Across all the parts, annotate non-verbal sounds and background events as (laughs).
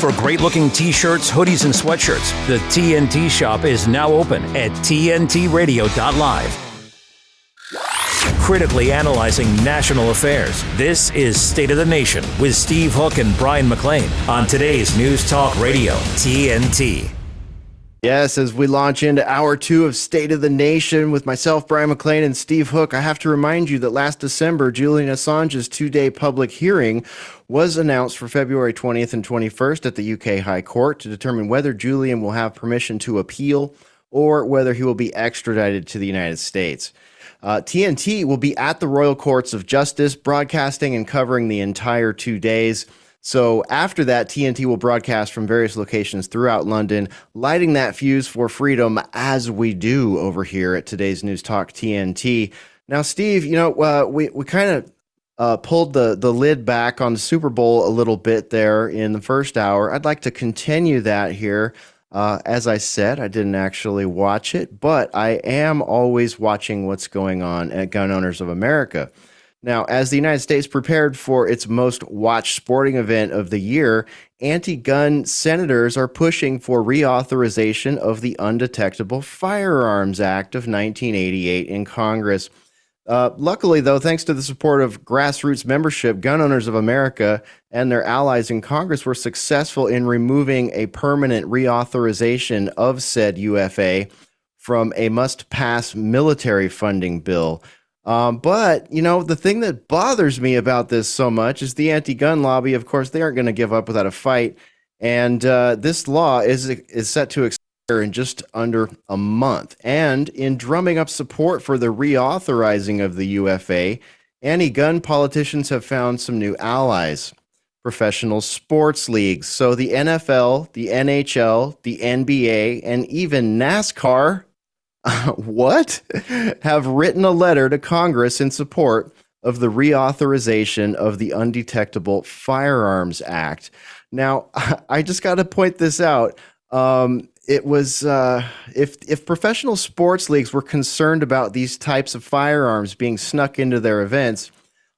For great looking t shirts, hoodies, and sweatshirts, the TNT shop is now open at TNTRadio.live. Critically analyzing national affairs, this is State of the Nation with Steve Hook and Brian McLean on today's News Talk Radio, TNT. Yes, as we launch into hour two of State of the Nation with myself, Brian McLean, and Steve Hook, I have to remind you that last December, Julian Assange's two day public hearing was announced for February 20th and 21st at the UK High Court to determine whether Julian will have permission to appeal or whether he will be extradited to the United States. Uh, TNT will be at the Royal Courts of Justice, broadcasting and covering the entire two days. So after that, TNT will broadcast from various locations throughout London, lighting that fuse for freedom as we do over here at today's News Talk TNT. Now, Steve, you know, uh, we, we kind of uh, pulled the, the lid back on the Super Bowl a little bit there in the first hour. I'd like to continue that here. Uh, as I said, I didn't actually watch it, but I am always watching what's going on at Gun Owners of America. Now, as the United States prepared for its most watched sporting event of the year, anti gun senators are pushing for reauthorization of the Undetectable Firearms Act of 1988 in Congress. Uh, luckily, though, thanks to the support of grassroots membership, Gun Owners of America and their allies in Congress were successful in removing a permanent reauthorization of said UFA from a must pass military funding bill. Um, but you know, the thing that bothers me about this so much is the anti-gun lobby. Of course, they aren't going to give up without a fight, and uh, this law is is set to expire in just under a month. And in drumming up support for the reauthorizing of the UFA, anti-gun politicians have found some new allies. Professional sports leagues. So the NFL, the NHL, the NBA, and even NASCAR (laughs) what? have written a letter to Congress in support of the reauthorization of the Undetectable Firearms Act. Now, (laughs) I just got to point this out. Um, it was uh, if if professional sports leagues were concerned about these types of firearms being snuck into their events,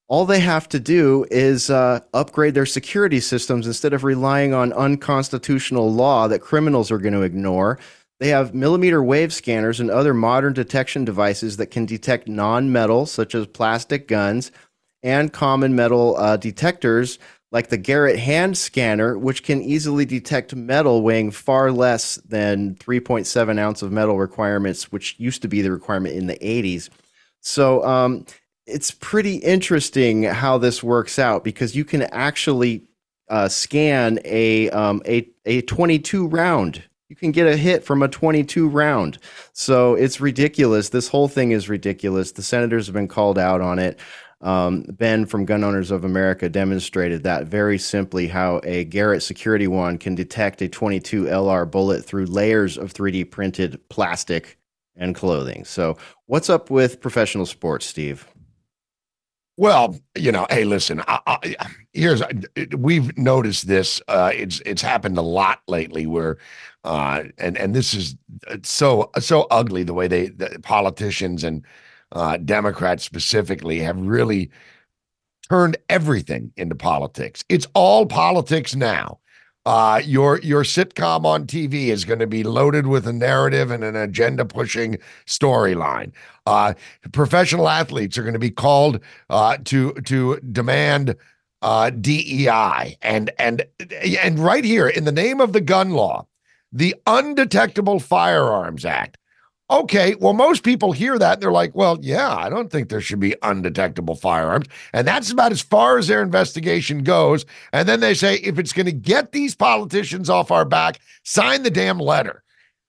all they have to do is uh, upgrade their security systems instead of relying on unconstitutional law that criminals are going to ignore. They have millimeter wave scanners and other modern detection devices that can detect non metal, such as plastic guns, and common metal uh, detectors like the Garrett hand scanner, which can easily detect metal weighing far less than 3.7 ounce of metal requirements, which used to be the requirement in the 80s. So um, it's pretty interesting how this works out because you can actually uh, scan a, um, a, a 22 round you can get a hit from a 22 round. So it's ridiculous. This whole thing is ridiculous. The senators have been called out on it. Um, ben from Gun Owners of America demonstrated that very simply how a Garrett security wand can detect a 22 LR bullet through layers of 3D printed plastic and clothing. So, what's up with professional sports, Steve? Well, you know, hey, listen. I, I, here's we've noticed this. Uh, it's it's happened a lot lately, where uh, and and this is so so ugly the way they the politicians and uh, Democrats specifically have really turned everything into politics. It's all politics now. Uh, your your sitcom on TV is going to be loaded with a narrative and an agenda pushing storyline. Uh, professional athletes are going to be called uh, to to demand uh, DEI and and and right here in the name of the gun law, the Undetectable Firearms Act. Okay, well, most people hear that they're like, well, yeah, I don't think there should be undetectable firearms. And that's about as far as their investigation goes. And then they say, if it's going to get these politicians off our back, sign the damn letter.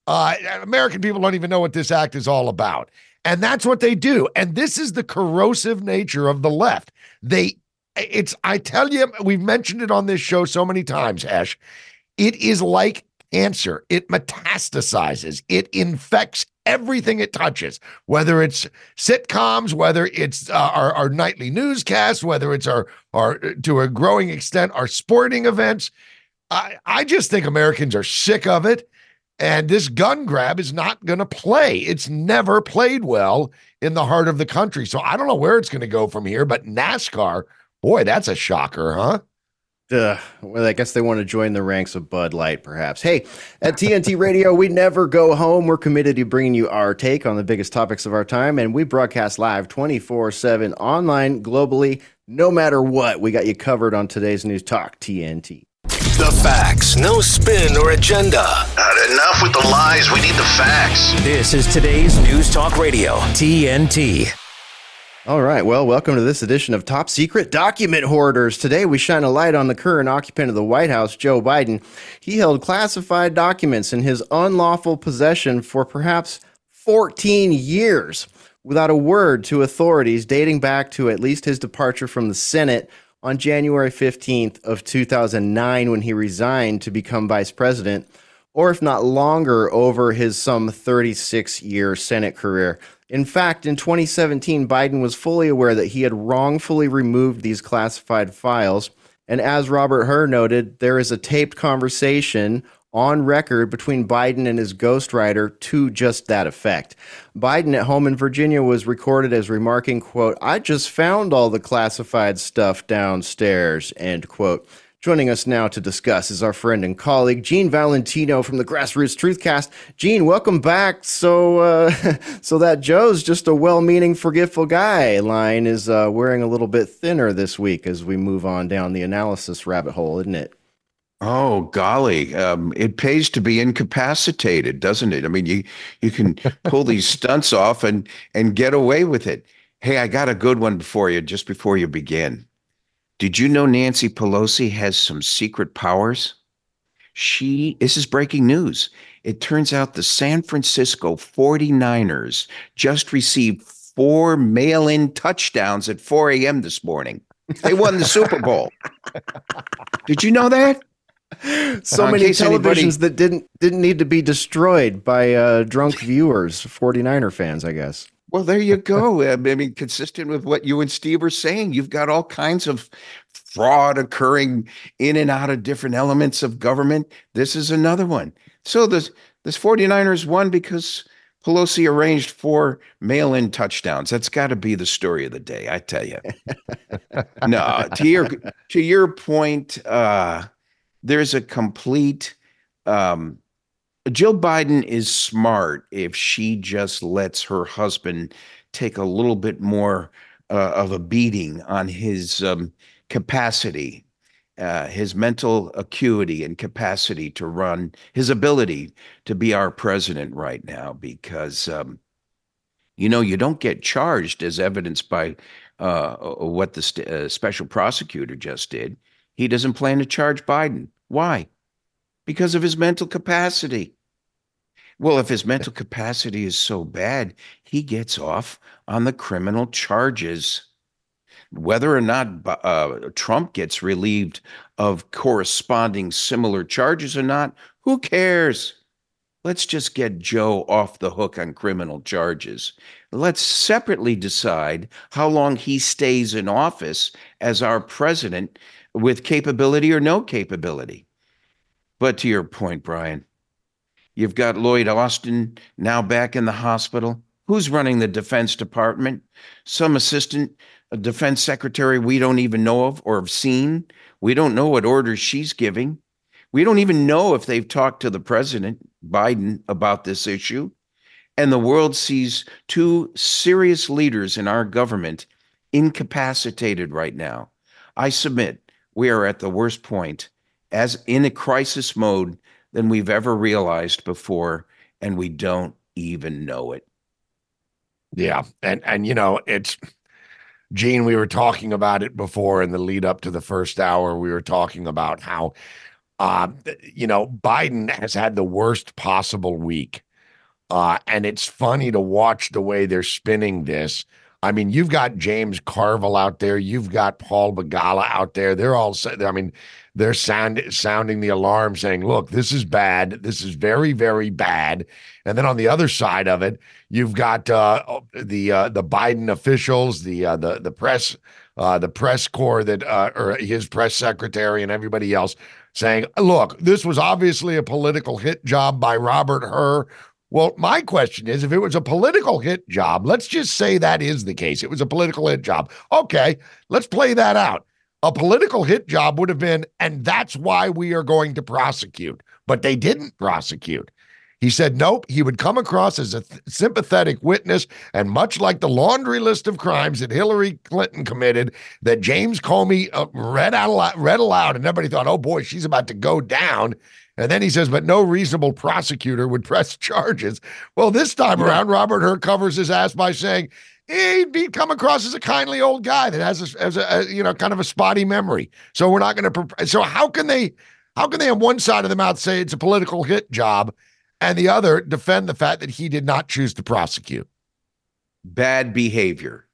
Uh, American people don't even know what this act is all about. And that's what they do. And this is the corrosive nature of the left. They, it's, I tell you, we've mentioned it on this show so many times, Ash. It is like cancer. It metastasizes, it infects everything it touches, whether it's sitcoms, whether it's uh, our, our nightly newscasts, whether it's our, our, to a growing extent, our sporting events. I, I just think Americans are sick of it. And this gun grab is not going to play. It's never played well in the heart of the country. So I don't know where it's going to go from here, but NASCAR, boy, that's a shocker, huh? Uh, well, I guess they want to join the ranks of Bud Light, perhaps. Hey, at TNT Radio, we never go home. We're committed to bringing you our take on the biggest topics of our time, and we broadcast live 24 7 online, globally, no matter what. We got you covered on today's News Talk TNT. The facts, no spin or agenda. Uh, enough with the lies. We need the facts. This is today's News Talk Radio, TNT. All right. Well, welcome to this edition of Top Secret Document Hoarders. Today, we shine a light on the current occupant of the White House, Joe Biden. He held classified documents in his unlawful possession for perhaps 14 years without a word to authorities dating back to at least his departure from the Senate on January 15th of 2009 when he resigned to become vice president or if not longer over his some 36 year Senate career. In fact, in 2017, Biden was fully aware that he had wrongfully removed these classified files. And as Robert Hur noted, there is a taped conversation on record between Biden and his ghostwriter to just that effect. Biden at home in Virginia was recorded as remarking, quote, I just found all the classified stuff downstairs, end quote. Joining us now to discuss is our friend and colleague Gene Valentino from the Grassroots Truthcast. Gene, welcome back. So, uh, (laughs) so that Joe's just a well-meaning, forgetful guy line is uh, wearing a little bit thinner this week as we move on down the analysis rabbit hole, isn't it? Oh golly, um, it pays to be incapacitated, doesn't it? I mean, you you can (laughs) pull these stunts off and and get away with it. Hey, I got a good one for you just before you begin. Did you know Nancy Pelosi has some secret powers? She, this is breaking news. It turns out the San Francisco 49ers just received four mail in touchdowns at 4 a.m. this morning. They won the Super Bowl. (laughs) Did you know that? So uh, many televisions anybody... that didn't didn't need to be destroyed by uh, drunk viewers, 49er fans, I guess. Well, there you go. I mean, consistent with what you and Steve were saying, you've got all kinds of fraud occurring in and out of different elements of government. This is another one. So this this 49ers won because Pelosi arranged four mail-in touchdowns. That's got to be the story of the day, I tell you. (laughs) no, to your to your point, uh, there's a complete um, Jill Biden is smart if she just lets her husband take a little bit more uh, of a beating on his um, capacity, uh, his mental acuity and capacity to run, his ability to be our president right now, because, um, you know, you don't get charged as evidenced by uh, what the st- uh, special prosecutor just did. He doesn't plan to charge Biden. Why? Because of his mental capacity. Well, if his mental capacity is so bad, he gets off on the criminal charges. Whether or not uh, Trump gets relieved of corresponding similar charges or not, who cares? Let's just get Joe off the hook on criminal charges. Let's separately decide how long he stays in office as our president with capability or no capability. But to your point, Brian, You've got Lloyd Austin now back in the hospital. Who's running the Defense Department? Some assistant a defense secretary we don't even know of or have seen. We don't know what orders she's giving. We don't even know if they've talked to the president, Biden, about this issue. And the world sees two serious leaders in our government incapacitated right now. I submit we are at the worst point as in a crisis mode than we've ever realized before, and we don't even know it. Yeah, and and you know it's Gene. We were talking about it before in the lead up to the first hour. We were talking about how, uh, you know, Biden has had the worst possible week, uh, and it's funny to watch the way they're spinning this. I mean, you've got James Carville out there. You've got Paul Begala out there. They're all. I mean, they're sound, sounding the alarm saying, look, this is bad. This is very, very bad. And then on the other side of it, you've got uh, the uh, the Biden officials, the uh, the the press, uh, the press corps that uh, or his press secretary and everybody else saying, look, this was obviously a political hit job by Robert Hur. Well, my question is if it was a political hit job, let's just say that is the case. It was a political hit job. Okay, let's play that out. A political hit job would have been, and that's why we are going to prosecute. But they didn't prosecute. He said, nope, he would come across as a th- sympathetic witness. And much like the laundry list of crimes that Hillary Clinton committed, that James Comey uh, read, out aloud, read aloud, and everybody thought, oh boy, she's about to go down. And then he says, but no reasonable prosecutor would (laughs) press charges. Well, this time yeah. around, Robert Hur covers his ass by saying, he'd be come across as a kindly old guy that has a, as a, a you know kind of a spotty memory. So we're not going to. So how can they? How can they on one side of the mouth say it's a political hit job, and the other defend the fact that he did not choose to prosecute? Bad behavior,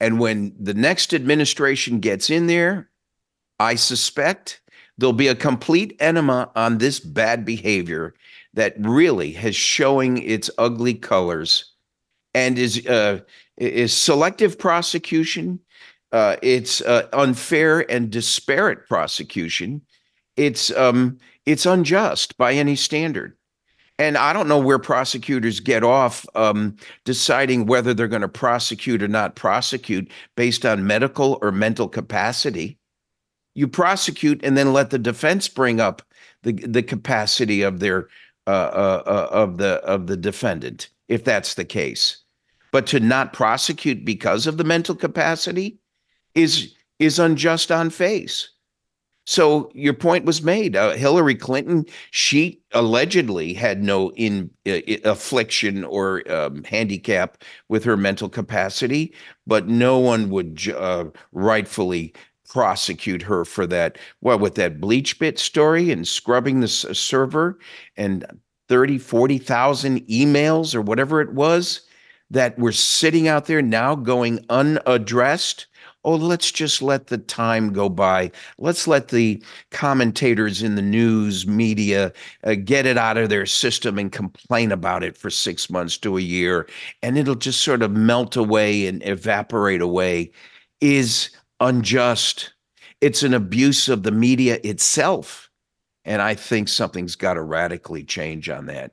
and when the next administration gets in there, I suspect there'll be a complete enema on this bad behavior that really has showing its ugly colors and is uh, is selective prosecution. Uh, it's uh, unfair and disparate prosecution. It's um, it's unjust by any standard. And I don't know where prosecutors get off um, deciding whether they're going to prosecute or not prosecute based on medical or mental capacity. You prosecute and then let the defense bring up the the capacity of their uh, uh, uh of the of the defendant, if that's the case but to not prosecute because of the mental capacity is is unjust on face. So your point was made. Uh, Hillary Clinton, she allegedly had no in uh, affliction or um, handicap with her mental capacity, but no one would uh, rightfully prosecute her for that. Well, with that BleachBit story and scrubbing the server and 30, 40,000 emails or whatever it was that were sitting out there now going unaddressed. Oh, let's just let the time go by. Let's let the commentators in the news media uh, get it out of their system and complain about it for six months to a year, and it'll just sort of melt away and evaporate away is unjust. It's an abuse of the media itself. And I think something's got to radically change on that.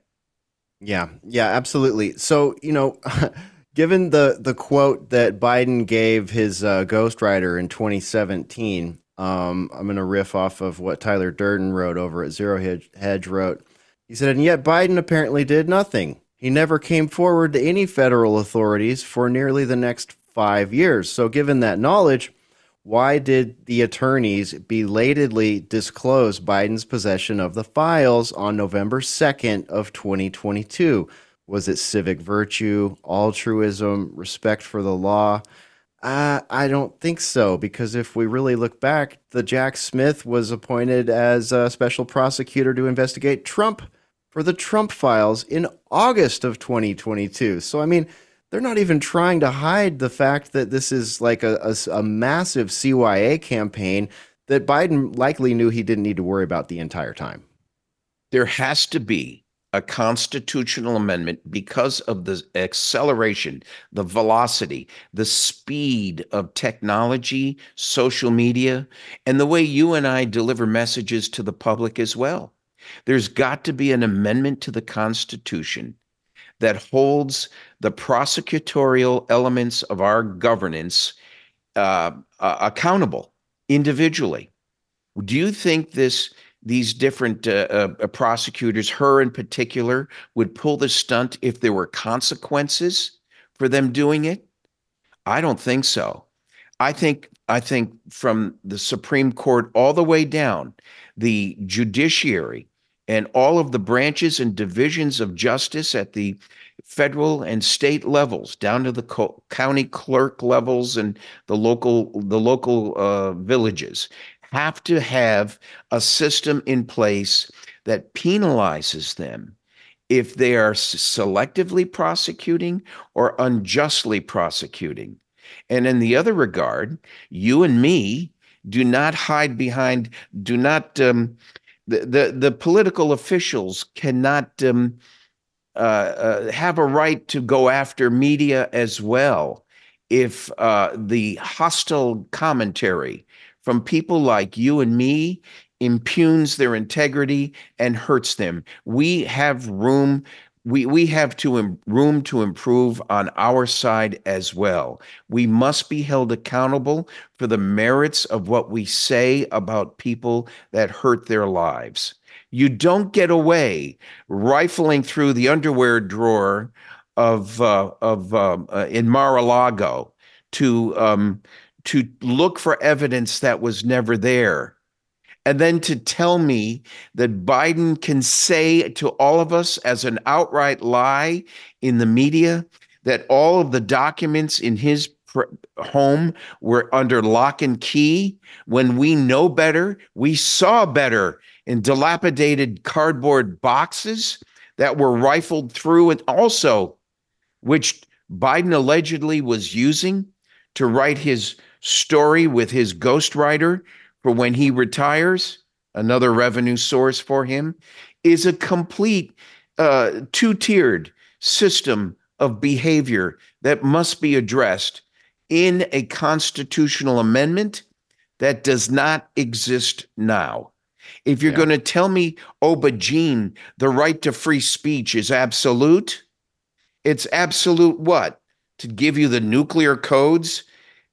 Yeah, yeah, absolutely. So, you know, (laughs) given the the quote that Biden gave his uh, ghostwriter in 2017, um, I'm going to riff off of what Tyler Durden wrote over at Zero Hedge, Hedge wrote. He said, and yet Biden apparently did nothing. He never came forward to any federal authorities for nearly the next five years. So, given that knowledge, why did the attorneys belatedly disclose Biden's possession of the files on November 2nd of 2022? Was it civic virtue, altruism, respect for the law? Uh, I don't think so, because if we really look back, the Jack Smith was appointed as a special prosecutor to investigate Trump for the Trump files in August of 2022. So, I mean, they're not even trying to hide the fact that this is like a, a, a, massive CYA campaign that Biden likely knew he didn't need to worry about the entire time. There has to be a constitutional amendment because of the acceleration, the velocity, the speed of technology, social media, and the way you and I deliver messages to the public as well. There's got to be an amendment to the Constitution that holds the prosecutorial elements of our governance uh, uh, accountable individually. Do you think this these different uh, uh, prosecutors, Hur in particular, would pull the stunt if there were consequences for them doing it? I don't think so. I think I think from the Supreme Court all the way down, the judiciary and all of the branches and divisions of justice at the federal and state levels down to the co- county clerk levels and the local the local uh, villages have to have a system in place that penalizes them if they are selectively prosecuting or unjustly prosecuting. And in the other regard you and me do not hide behind do not um, the, the, the political officials cannot um, uh, uh, have a right to go after media as well if uh, the hostile commentary from people like you and me impugns their integrity and hurts them. We have room we we have to Im- room to improve on our side as well. We must be held accountable for the merits of what we say about people that hurt their lives. You don't get away rifling through the underwear drawer of uh, of um, uh, in Mar-a-Lago to um, to look for evidence that was never there and then to tell me that Biden can say to all of us as an outright lie in the media that all of the documents in his pr- home were under lock and key when we know better, we saw better in dilapidated cardboard boxes that were rifled through and also which Biden allegedly was using to write his story with his ghostwriter for when he retires, another revenue source for him, is a complete uh, two tiered system of behavior that must be addressed in a constitutional amendment that does not exist now. If you're Yeah. going to tell me, oh, but Gene, the right to free speech is absolute, it's absolute what? To give you the nuclear codes?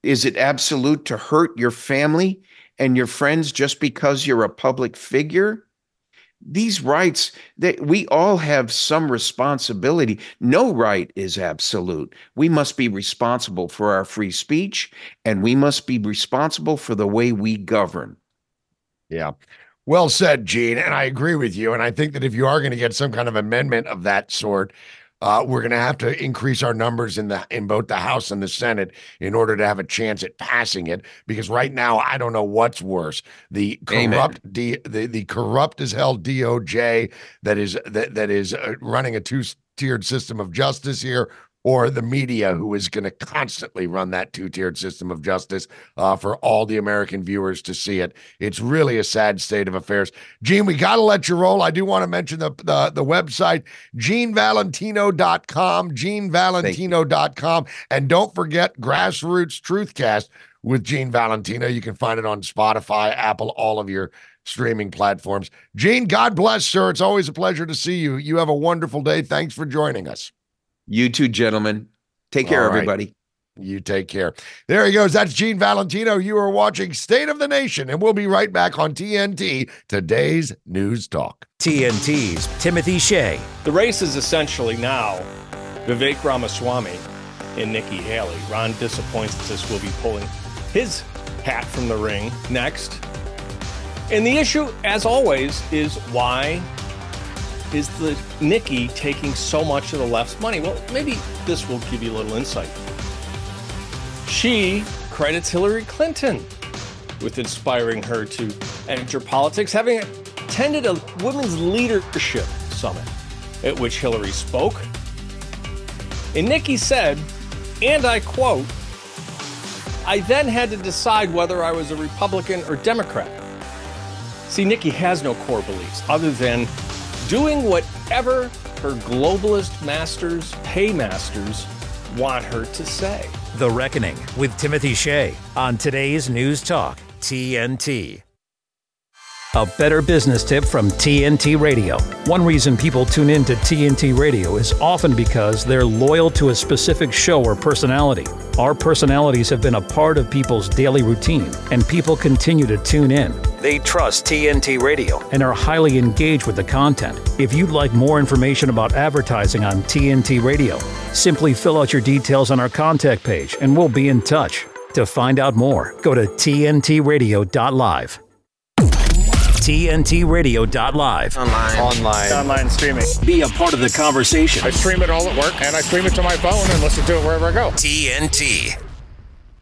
Is it absolute to hurt your family and your friends just because you're a public figure? These rights that we all have some responsibility. No right is absolute. We must be responsible for our free speech and we must be responsible for the way we govern. Yeah. Well said, Gene. And I agree with you. And I think that if you are going to get some kind of amendment of that sort, uh, we're going to have to increase our numbers in the in both the House and the Senate in order to have a chance at passing it. Because right now, I don't know what's worse: the corrupt D, the the corrupt as hell DOJ that is that that is uh, running a two tiered system of justice here, or the media who is going to constantly run that two tiered system of justice uh, for all the American viewers to see it. It's really a sad state of affairs. Gene, we got to let you roll. I do want to mention the, the, the website, genevalentino.com, genevalentino.com. And don't forget Grassroots Truthcast with Gene Valentino. You can find it on Spotify, Apple, all of your streaming platforms. Gene, God bless, sir. It's always a pleasure to see you. You have a wonderful day. Thanks for joining us. You two gentlemen, take care, All right. everybody. You take care. There he goes. That's Gene Valentino. You are watching State of the Nation, and we'll be right back on TNT, today's News Talk. TNT's Timothy Shea. The race is essentially now Vivek Ramaswamy and Nikki Haley. Ron DeSantis will be pulling his hat from the ring next. And the issue, as always, is why is the Nikki taking so much of the left's money? Well, maybe this will give you a little insight. She credits Hillary Clinton with inspiring her to enter politics, having attended a women's leadership summit at which Hillary spoke. And Nikki said, and I quote, I then had to decide whether I was a Republican or Democrat. See, Nikki has no core beliefs other than doing whatever her globalist masters, paymasters, want her to say. The Reckoning with Timothy Shea on today's News Talk, TNT. A better business tip from TNT Radio. One reason people tune in to TNT Radio is often because they're loyal to a specific show or personality. Our personalities have been a part of people's daily routine, and people continue to tune in. They trust TNT Radio and are highly engaged with the content. If you'd like more information about advertising on TNT Radio, simply fill out your details on our contact page and we'll be in touch. To find out more, go to tntradio.live. TNTRadio.live. online. online Online streaming. Be a part of the conversation. I stream it all at work and I stream it to my phone and listen to it wherever I go. TNT.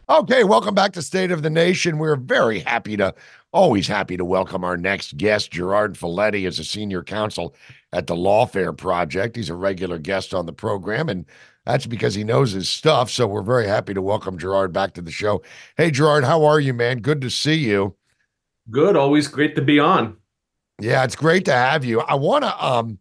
Okay, welcome back to State of the Nation. We're very happy to, always happy to welcome our next guest. Gerard Filitti is a senior counsel at the Lawfare Project. He's a regular guest on the program, and that's because he knows his stuff. So we're very happy to welcome Gerard back to the show. Hey, Gerard, how are you, man? Good to see you. Good. Always great to be on. Yeah, it's great to have you. I want to um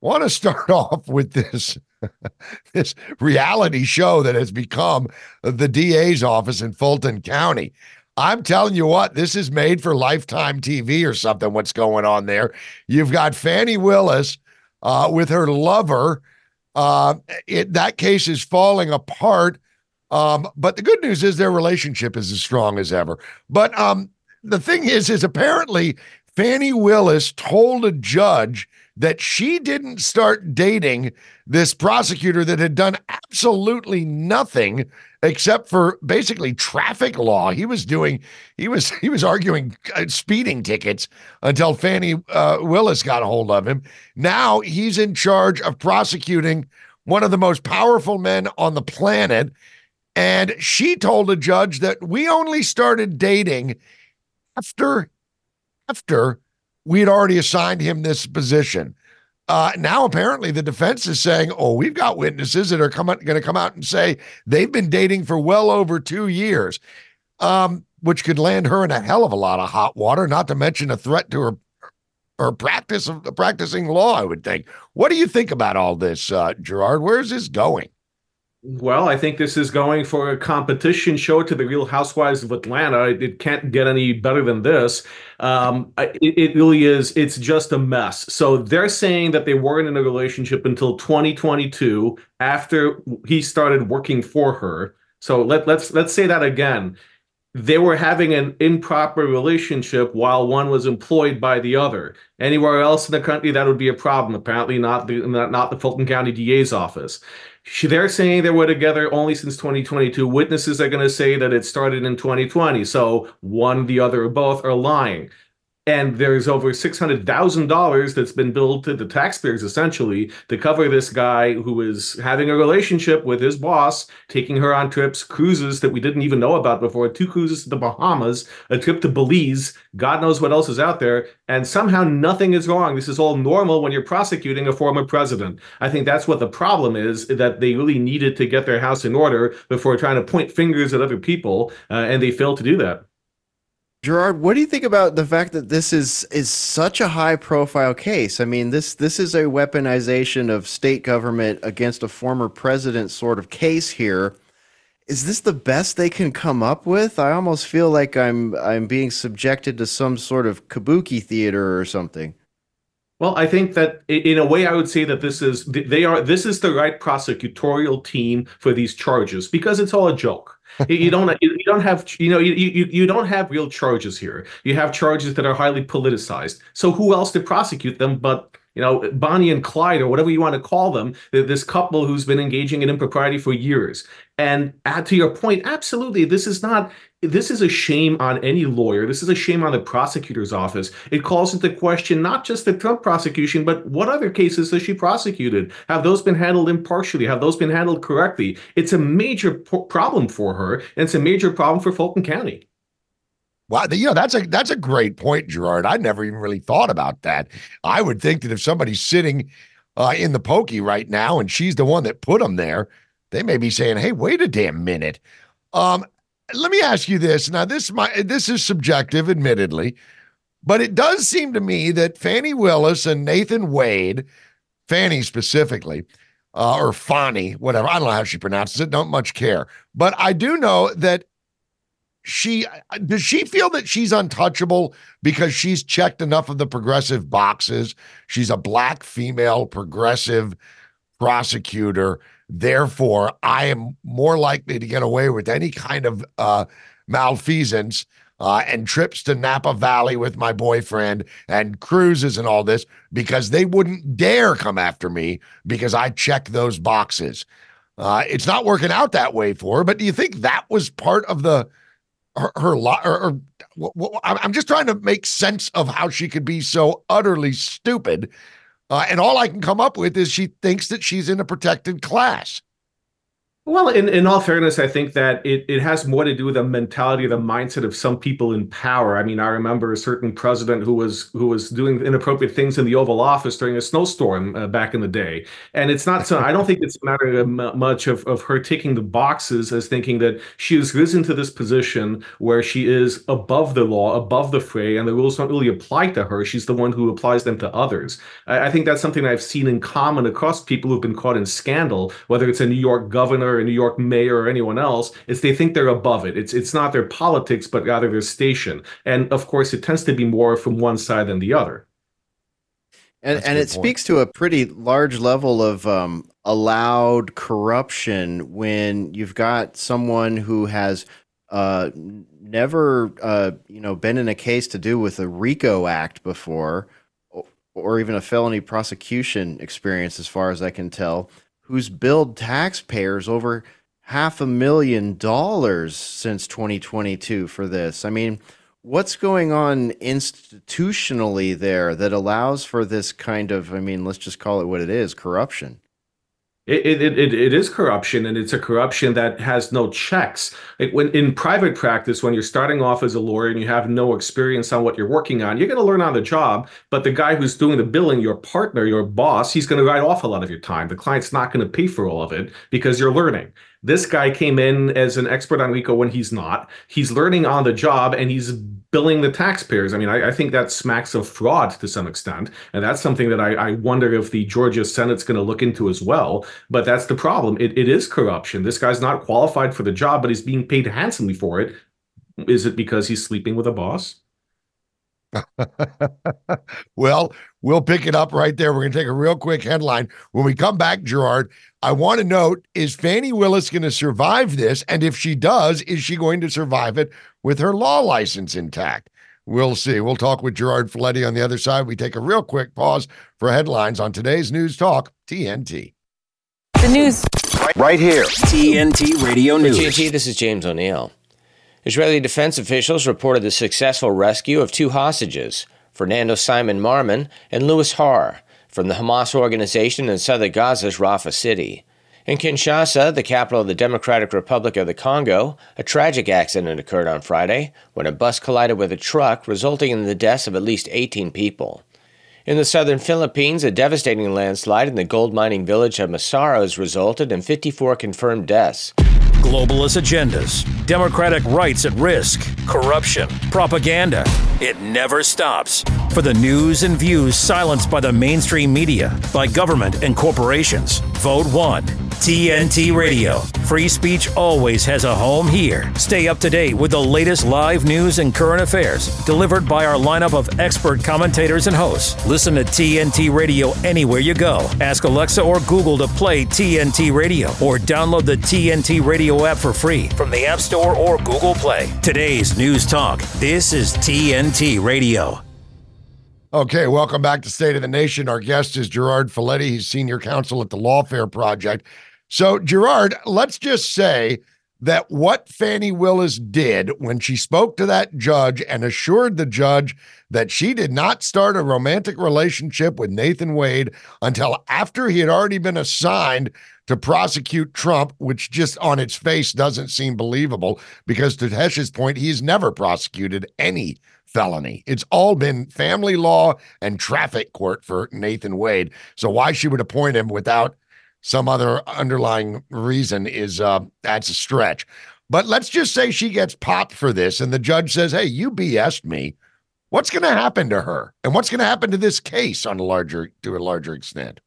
want to start (laughs) off with this (laughs) this reality show that has become the DA's office in Fulton County. I'm telling you what, this is made for Lifetime TV or something. What's going on there? You've got Fannie Willis uh, with her lover. Uh, it, that case is falling apart. Um, but the good news is their relationship is as strong as ever. But um, the thing is, is apparently Fannie Willis told a judge that she didn't start dating this prosecutor that had done absolutely nothing except for basically traffic law. He was doing, he was, he was arguing uh, speeding tickets until Fannie uh, Willis got a hold of him. Now he's in charge of prosecuting one of the most powerful men on the planet. And she told a judge that we only started dating after after we had already assigned him this position. Uh, now, apparently, the defense is saying, "Oh, we've got witnesses that are coming, going to come out and say they've been dating for well over two years," um, which could land her in a hell of a lot of hot water. Not to mention a threat to her her practice of practicing law. I would think. What do you think about all this, uh, Gerard? Where is this going? Well, I think this is going for a competition show to the Real Housewives of Atlanta. It, it can't get any better than this. Um, it, it, really is. It's just a mess. So they're saying that they weren't in a relationship until 2022, after he started working for her. So let, let's let's say that again. They were having an improper relationship while one was employed by the other. Anywhere else in the country, that would be a problem. Apparently, not the not, not the Fulton County DA's office. They're saying they were together only since 2022. Witnesses are going to say that it started in 2020. So one, the other, or both are lying and there's over $600,000 that's been billed to the taxpayers essentially to cover this guy who is having a relationship with his boss, taking her on trips, cruises that we didn't even know about before, two cruises to the Bahamas, a trip to Belize, God knows what else is out there, and somehow nothing is wrong. This is all normal when you're prosecuting a former president. I think that's what the problem is that they really needed to get their house in order before trying to point fingers at other people, uh, and they failed to do that. Gerard, what do you think about the fact that this is is such a high profile case? I mean, this this is a weaponization of state government against a former president sort of case here. Is this the best they can come up with? I almost feel like I'm I'm being subjected to some sort of kabuki theater or something. Well, I think that in a way, I would say that this is they are this is the right prosecutorial team for these charges because it's all a joke you don't you don't have you know you, you you don't have real charges here. You have charges that are highly politicized. So who else to prosecute them but you know Bonnie and Clyde or whatever you want to call them, this couple who's been engaging in impropriety for years. And to your point, absolutely, this is not this is a shame on any lawyer. This is a shame on the prosecutor's office. It calls into question not just the Trump prosecution, but what other cases has she prosecuted? Have those been handled impartially? Have those been handled correctly? It's a major problem for her, and it's a major problem for Fulton County. Wow, you know that's a that's a great point, Gerard. I never even really thought about that. I would think that if somebody's sitting uh, in the pokey right now and she's the one that put them there, they may be saying, "Hey, wait a damn minute." Um, let me ask you this. Now, this my this is subjective, admittedly, but it does seem to me that Fannie Willis and Nathan Wade, Fannie specifically, uh, or Fani, whatever, I don't know how she pronounces it, don't much care. But I do know that she does she feel that she's untouchable because she's checked enough of the progressive boxes. She's a black female progressive prosecutor Therefore, I am more likely to get away with any kind of uh, malfeasance uh, and trips to Napa Valley with my boyfriend and cruises and all this because they wouldn't dare come after me because I check those boxes. Uh, it's not working out that way for her, but do you think that was part of the her, her? Or, or, I'm just trying to make sense of how she could be so utterly stupid uh, and all I can come up with is she thinks that she's in a protected class. Well, in, in all fairness, I think that it, it has more to do with the mentality, the mindset of some people in power. I mean, I remember a certain president who was who was doing inappropriate things in the Oval Office during a snowstorm uh, back in the day. And it's not so. I don't think it's a matter of much of, of her ticking the boxes as thinking that she has risen to this position where she is above the law, above the fray, and the rules don't really apply to her. She's the one who applies them to others. I, I think that's something I've seen in common across people who've been caught in scandal, whether it's a New York governor or a New York mayor or anyone else. It's they think they're above it. It's it's not their politics, but rather their station. And of course, it tends to be more from one side than the other. And, and it point. speaks to a pretty large level of um, allowed corruption when you've got someone who has uh, never, uh, you know, been in a case to do with a RICO Act before, or, or even a felony prosecution experience, as far as I can tell, who's billed taxpayers over half a million dollars since 2022 for this. I mean, what's going on institutionally there that allows for this kind of, I mean, let's just call it what it is corruption? It, it, it, it is corruption and it's a corruption that has no checks. Like when in private practice, when you're starting off as a lawyer and you have no experience on what you're working on, you're going to learn on the job. But the guy who's doing the billing, your partner, your boss, he's going to write off a lot of your time. The client's not going to pay for all of it because you're learning. This guy came in as an expert on RICO when he's not. He's learning on the job and he's billing the taxpayers. I mean, I, I think that smacks of fraud to some extent. And that's something that I, I wonder if the Georgia Senate's going to look into as well. But that's the problem. It, it is corruption. This guy's not qualified for the job, but he's being paid handsomely for it. Is it because he's sleeping with a boss? (laughs) well, we'll pick it up right there. We're going to take a real quick headline. When we come back, Gerard, I want to note is Fani Willis going to survive this? And if she does, is she going to survive it with her law license intact? We'll see. We'll talk with Gerard Filitti on the other side. We take a real quick pause for headlines on today's News Talk, TNT. The news right here. TNT Radio News. TNT, this is James O'Neill. Israeli defense officials reported the successful rescue of two hostages, Fernando Simon Marman and Louis Har, from the Hamas organization in southern Gaza's Rafah city. In Kinshasa, the capital of the Democratic Republic of the Congo, a tragic accident occurred on Friday when a bus collided with a truck, resulting in the deaths of at least 18 people. In the southern Philippines, a devastating landslide in the gold mining village of Masara has resulted in 54 confirmed deaths globalist agendas, democratic rights at risk, corruption, propaganda. It never stops. For the news and views silenced by the mainstream media, by government and corporations, vote one. TNT Radio. Free speech always has a home here. Stay up to date with the latest live news and current affairs delivered by our lineup of expert commentators and hosts. Listen to TNT Radio anywhere you go. Ask Alexa or Google to play TNT Radio or download the TNT Radio app for free from the App Store or Google Play. Today's News Talk. This is TNT Radio. Okay, welcome back to State of the Nation. Our guest is Gerard Filitti. He's senior counsel at the Lawfare Project. So, Gerard, let's just say that what Fannie Willis did when she spoke to that judge and assured the judge that she did not start a romantic relationship with Nathan Wade until after he had already been assigned to prosecute Trump, which just on its face doesn't seem believable because, to Hesh's point, he's never prosecuted any felony. It's all been family law and traffic court for Nathan Wade. So why she would appoint him without some other underlying reason is uh that's a stretch. But let's just say she gets popped for this and the judge says, "Hey, you BS'd me." What's going to happen to her? And what's going to happen to this case on a larger to a larger extent?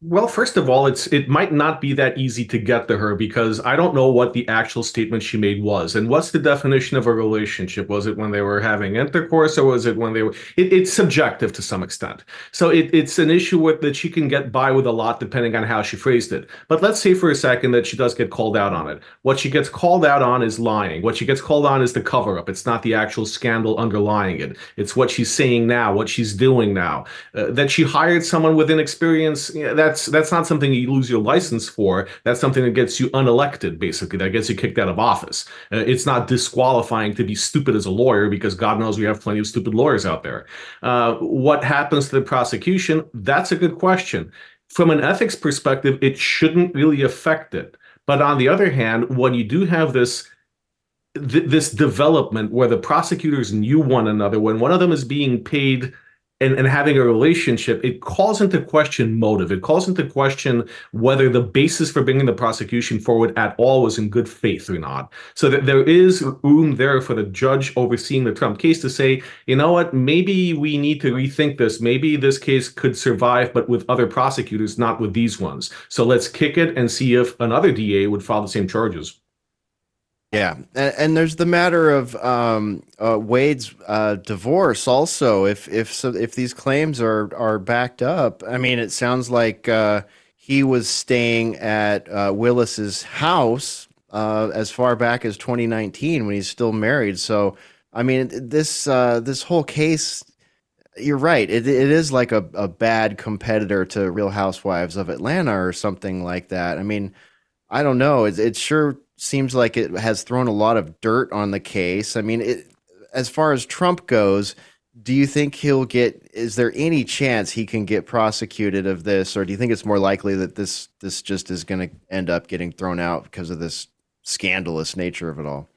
Well, first of all, it's it might not be that easy to get to her because I don't know what the actual statement she made was. And what's the definition of a relationship? Was it when they were having intercourse or was it when they were it, it's subjective to some extent. So it, it's an issue with that she can get by with a lot depending on how she phrased it. But let's say for a second that she does get called out on it. What she gets called out on is lying. What she gets called on is the cover up. It's not the actual scandal underlying it. It's what she's saying now, what she's doing now. Uh, that she hired someone with inexperience. You know, that that's that's not something you lose your license for. That's something that gets you unelected, basically. That gets you kicked out of office. Uh, it's not disqualifying to be stupid as a lawyer because God knows we have plenty of stupid lawyers out there. Uh, what happens to the prosecution? That's a good question. From an ethics perspective, it shouldn't really affect it. But on the other hand, when you do have this this development where the prosecutors knew one another, when one of them is being paid and, and having a relationship, it calls into question motive. It calls into question whether the basis for bringing the prosecution forward at all was in good faith or not. So that there is room there for the judge overseeing the Trump case to say, you know what, maybe we need to rethink this. Maybe this case could survive, but with other prosecutors, not with these ones. So let's kick it and see if another DA would file the same charges. Yeah, and, and there's the matter of um, uh, Wade's uh, divorce also. If if so, if these claims are are backed up, I mean, it sounds like uh, he was staying at uh, Willis's house uh, as far back as 2019 when he's still married. So, I mean, this uh, this whole case. You're right. It, it is like a, a bad competitor to Real Housewives of Atlanta or something like that. I mean, I don't know. It, it sure seems like it has thrown a lot of dirt on the case. I mean, it, as far as Trump goes, do you think he'll get? Is there any chance he can get prosecuted of this, or do you think it's more likely that this this just is going to end up getting thrown out because of this scandalous nature of it all?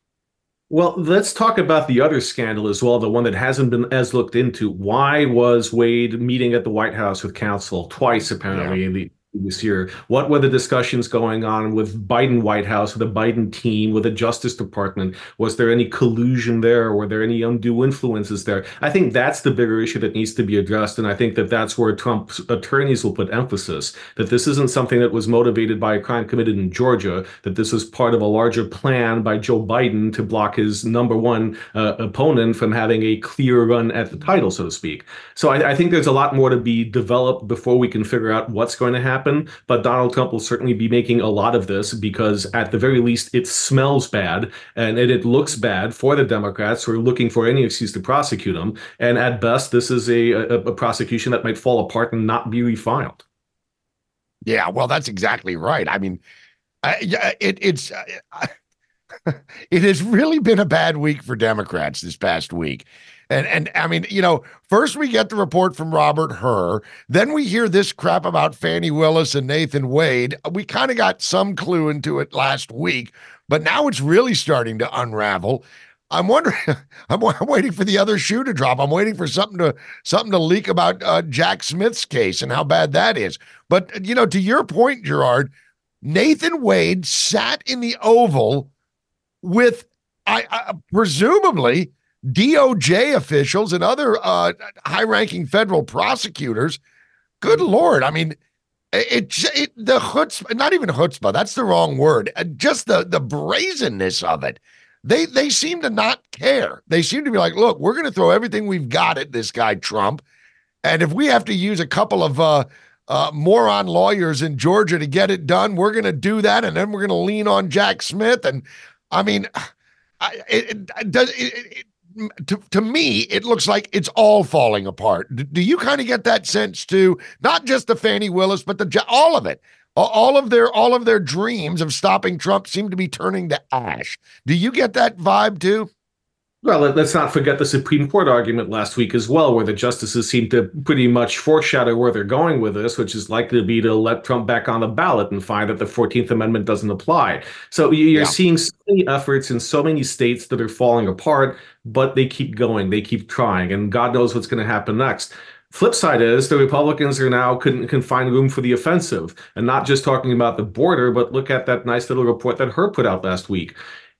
Well, let's talk about the other scandal as well, the one that hasn't been as looked into. Why was Wade meeting at the White House with counsel twice, apparently, yeah. in the this year. What were the discussions going on with Biden White House, with the Biden team, with the Justice Department? Was there any collusion there? Were there any undue influences there? I think that's the bigger issue that needs to be addressed, and I think that that's where Trump's attorneys will put emphasis. That this isn't something that was motivated by a crime committed in Georgia. That this was part of a larger plan by Joe Biden to block his number one uh, opponent from having a clear run at the title, so to speak. So I, I think there's a lot more to be developed before we can figure out what's going to happen happen, but Donald Trump will certainly be making a lot of this because, at the very least, it smells bad and it, it looks bad for the Democrats who are looking for any excuse to prosecute him. And at best, this is a, a, a prosecution that might fall apart and not be refiled. Yeah, well, that's exactly right. I mean, uh, it, it's. Uh, (laughs) it has really been a bad week for Democrats this past week. And and I mean, you know, first we get the report from Robert Hur, then we hear this crap about Fani Willis and Nathan Wade. We kind of got some clue into it last week, but now it's really starting to unravel. I'm wondering. (laughs) I'm, I'm, waiting for the other shoe to drop. I'm waiting for something to something to leak about uh, Jack Smith's case and how bad that is. But you know, to your point, Gerard, Nathan Wade sat in the Oval with, I, I presumably DOJ officials and other uh, high ranking federal prosecutors. Good Lord. I mean, it, it the chutzpah, not even chutzpah, that's the wrong word. Uh, just the, the brazenness of it. They, they seem to not care. They seem to be like, look, we're going to throw everything we've got at this guy, Trump. And if we have to use a couple of uh, uh, moron lawyers in Georgia to get it done, we're going to do that. And then we're going to lean on Jack Smith. And I mean, (sighs) I, it, it, does it, to, to me, it looks like it's all falling apart. Do, do you kind of get that sense too? Not just the Fani Willis, but the all of it. All of their all of their dreams of stopping Trump seem to be turning to ash. Do you get that vibe too? Well, let's not forget the Supreme Court argument last week as well, where the justices seem to pretty much foreshadow where they're going with this, which is likely to be to let Trump back on the ballot and find that the 14th Amendment doesn't apply. So you're yeah. seeing so many efforts in so many states that are falling apart, but they keep going, they keep trying, and God knows what's going to happen next. Flip side is the Republicans are now can can find room for the offensive, and not just talking about the border, but look at that nice little report that Hur put out last week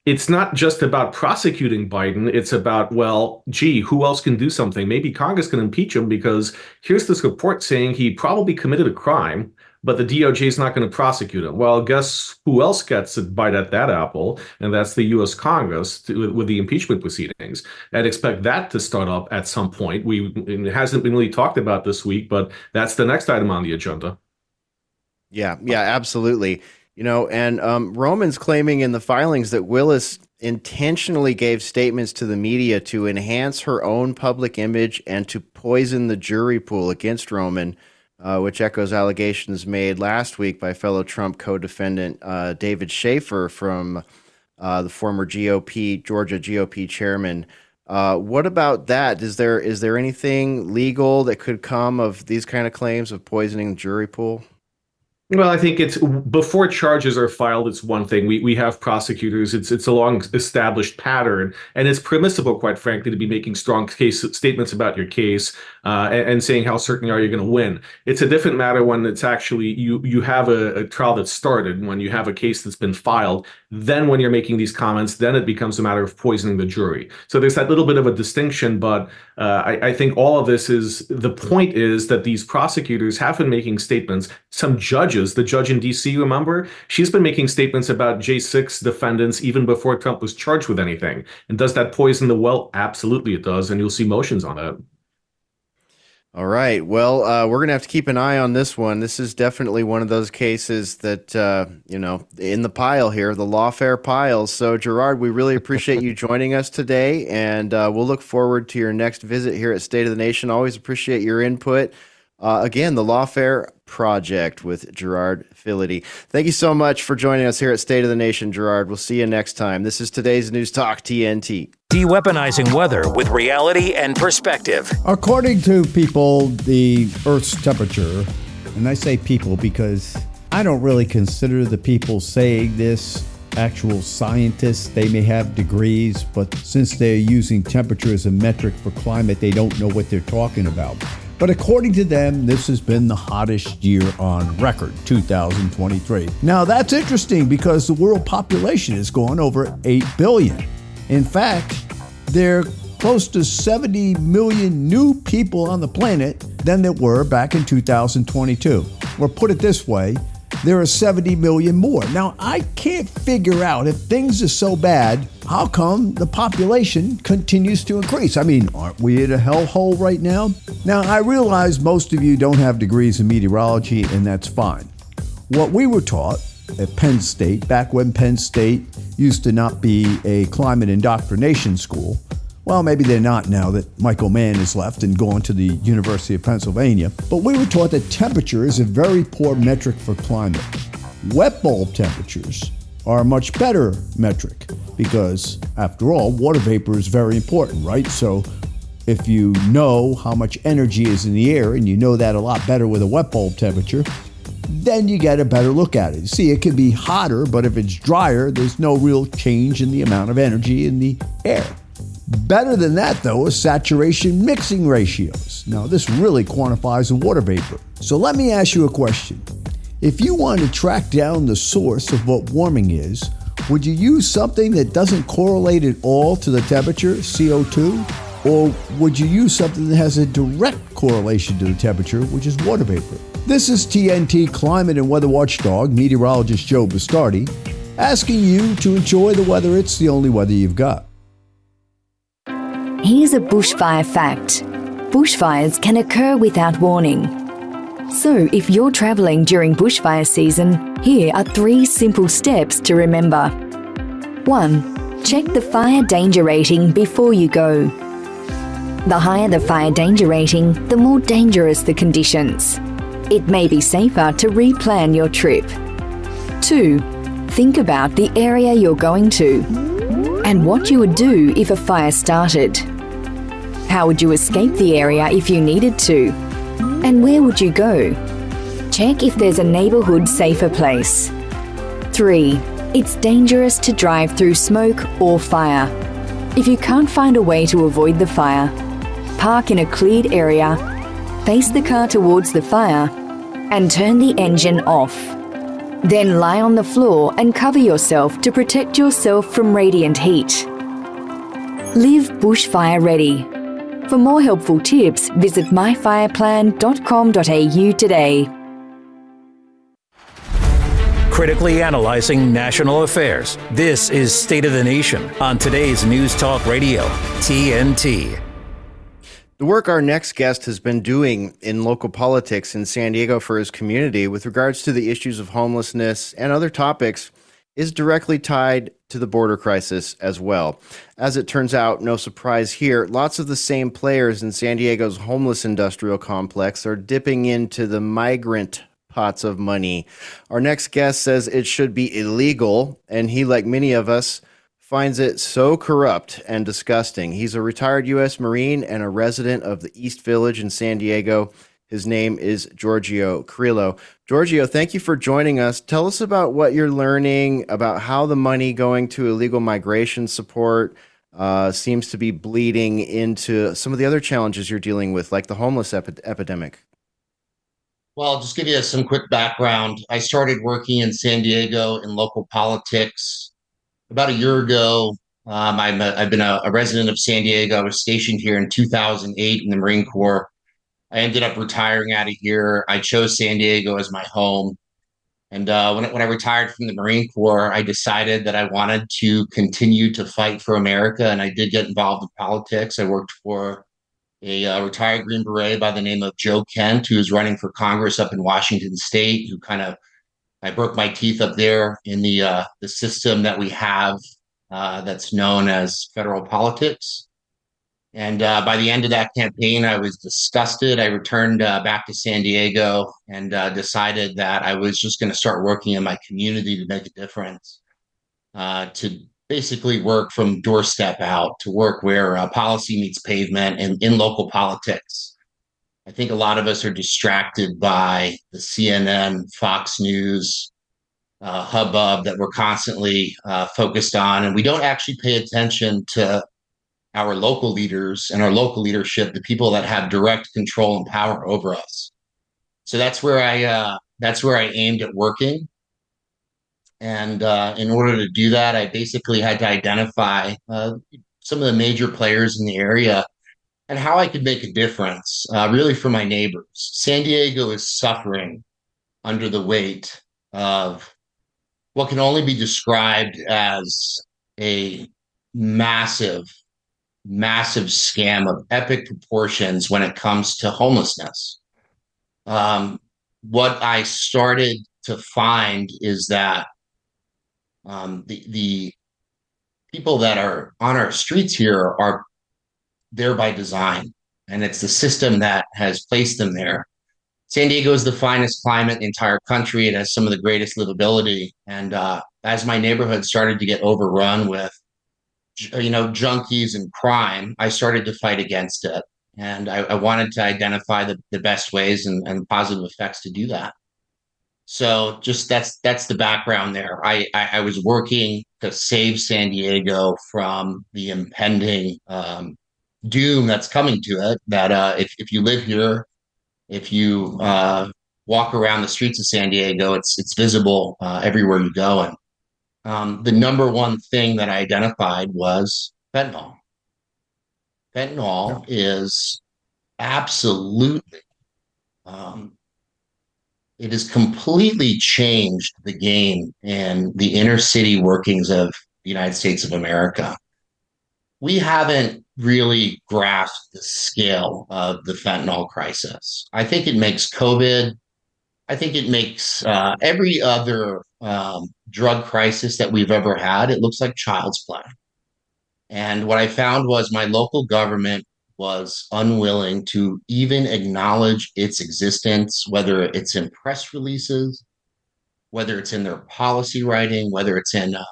it's not just about prosecuting Biden. It's about, well, gee, who else can do something? Maybe Congress can impeach him because here's this report saying he probably committed a crime, but the DOJ is not going to prosecute him. Well, guess who else gets a bite at that apple? And that's the U.S. Congress to, with the impeachment proceedings. I'd expect that to start up at some point. We it hasn't been really talked about this week, but that's the next item on the agenda. Yeah, yeah, absolutely. You know, and um, Roman's claiming in the filings that Willis intentionally gave statements to the media to enhance her own public image and to poison the jury pool against Roman, uh, which echoes allegations made last week by fellow Trump co defendant uh, David Shafer from uh, the former GOP, Georgia GOP chairman. Uh, what about that? Is there is there anything legal that could come of these kind of claims of poisoning the jury pool? Well, I think it's before charges are filed. It's one thing. We we have prosecutors. It's it's a long established pattern, and it's permissible, quite frankly, to be making strong case statements about your case uh, and, and, saying how certain you are you going to win. It's a different matter when it's actually you you have a, a trial that's started, when you have a case that's been filed. Then, when you're making these comments, then it becomes a matter of poisoning the jury. So there's that little bit of a distinction, but uh, I, I think all of this is the point is that these prosecutors have been making statements some judges. The judge in D.C., remember, she's been making statements about J6 defendants even before Trump was charged with anything. And does that poison the well? Absolutely, it does, and you'll see motions on it. All right. Well, uh, we're going to have to keep an eye on this one. This is definitely one of those cases that, uh, you know, in the pile here, the lawfare piles. So, Gerard, we really appreciate you (laughs) joining us today, and uh, we'll look forward to your next visit here at State of the Nation. Always appreciate your input. Uh, again, the Lawfare Project with Gerard Filitti. Thank you so much for joining us here at State of the Nation, Gerard. We'll see you next time. This is today's News Talk TNT. De-weaponizing weather with reality and perspective. According to people, the Earth's temperature, and I say people because I don't really consider the people saying this actual scientists. They may have degrees, but since they're using temperature as a metric for climate, they don't know what they're talking about. But according to them, this has been the hottest year on record, 2023. Now, that's interesting because the world population is going over 8 billion. In fact, there are close to 70 million new people on the planet than there were back in 2022. Or put it this way, there are 70 million more. Now, I can't figure out if things are so bad, how come the population continues to increase? I mean, aren't we at a hellhole right now? Now, I realize most of you don't have degrees in meteorology, and that's fine. What we were taught at Penn State, back when Penn State used to not be a climate indoctrination school, well, maybe they're not now that Michael Mann has left and gone to the University of Pennsylvania. But we were taught that temperature is a very poor metric for climate. Wet bulb temperatures are a much better metric because, after all, water vapor is very important, right? So, if you know how much energy is in the air and you know that a lot better with a wet bulb temperature, then you get a better look at it. See, it can be hotter, but if it's drier, there's no real change in the amount of energy in the air. Better than that, though, is saturation mixing ratios. Now, this really quantifies the water vapor. So let me ask you a question. If you want to track down the source of what warming is, would you use something that doesn't correlate at all to the temperature, CO2? Or would you use something that has a direct correlation to the temperature, which is water vapor? This is TNT climate and weather watchdog, meteorologist Joe Bastardi, asking you to enjoy the weather. It's the only weather you've got. Here's a bushfire fact bushfires can occur without warning. So, if you're travelling during bushfire season, here are three simple steps to remember. 1. Check the fire danger rating before you go. The higher the fire danger rating, the more dangerous the conditions. It may be safer to replan your trip. 2. Think about the area you're going to and what you would do if a fire started. How would you escape the area if you needed to? And where would you go? Check if there's a neighbourhood safer place. 3. It's dangerous to drive through smoke or fire. If you can't find a way to avoid the fire, park in a cleared area, face the car towards the fire, and turn the engine off. Then lie on the floor and cover yourself to protect yourself from radiant heat. Live bushfire ready. For more helpful tips, visit myfireplan.com.au today. Critically analyzing national affairs. This is State of the Nation on today's News Talk Radio, TNT. The work our next guest has been doing in local politics in San Diego for his community with regards to the issues of homelessness and other topics is directly tied to the border crisis as well. As it turns out, no surprise here, lots of the same players in San Diego's homeless industrial complex are dipping into the migrant pots of money. Our next guest says it should be illegal, and he, like many of us, finds it so corrupt and disgusting. He's a retired U.S. Marine and a resident of the East Village in San Diego. His name is Giorgio Kirylo. Giorgio, thank you for joining us. Tell us about what you're learning about how the money going to illegal migration support uh, seems to be bleeding into some of the other challenges you're dealing with, like the homeless epi- epidemic. Well, I'll just give you some quick background. I started working in San Diego in local politics about a year ago. Um, I'm a, I've been a, a resident of San Diego. I was stationed here in 2008 in the Marine Corps. I ended up retiring out of here. I chose San Diego as my home. And uh, when, when I retired from the Marine Corps, I decided that I wanted to continue to fight for America. And I did get involved in politics. I worked for a uh, retired Green Beret by the name of Joe Kent, who was running for Congress up in Washington State, who kind of I broke my teeth up there in the uh, the system that we have uh, that's known as federal politics. And uh, by the end of that campaign, I was disgusted. I returned uh, back to San Diego and uh, decided that I was just going to start working in my community to make a difference, uh, to basically work from doorstep out, to work where uh, policy meets pavement and in local politics. I think a lot of us are distracted by the CNN, Fox News, uh, hubbub that we're constantly focused on, and we don't actually pay attention to our local leaders and our local leadership, the people that have direct control and power over us. So that's where I uh, that's where I aimed at working. And uh, in order to do that, I basically had to identify uh, some of the major players in the area and how I could make a difference, uh, really for my neighbors. San Diego is suffering under the weight of what can only be described as a massive massive scam of epic proportions when it comes to homelessness. Um, what I started to find is that um, the the people that are on our streets here are there by design, and it's the system that has placed them there. San Diego is the finest climate in the entire country. It has some of the greatest livability, and uh, as my neighborhood started to get overrun with you know junkies and crime i started to fight against it. And i, I wanted to identify the, the best ways and, and positive effects to do that. So just that's that's the background there. I, I, I was working to save san diego from the impending um, doom that's coming to it that uh, if, if you live here if you uh, walk around the streets of san diego it's it's visible uh, everywhere you go. And um, the number one thing that I identified was fentanyl. Fentanyl is absolutely, um, it has completely changed the game in the inner city workings of the United States of America. We haven't really grasped the scale of the fentanyl crisis. I think it makes COVID I think it makes uh, every other um, drug crisis that we've ever had, it looks like child's play. And what I found was my local government was unwilling to even acknowledge its existence, whether it's in press releases, whether it's in their policy writing, whether it's in uh,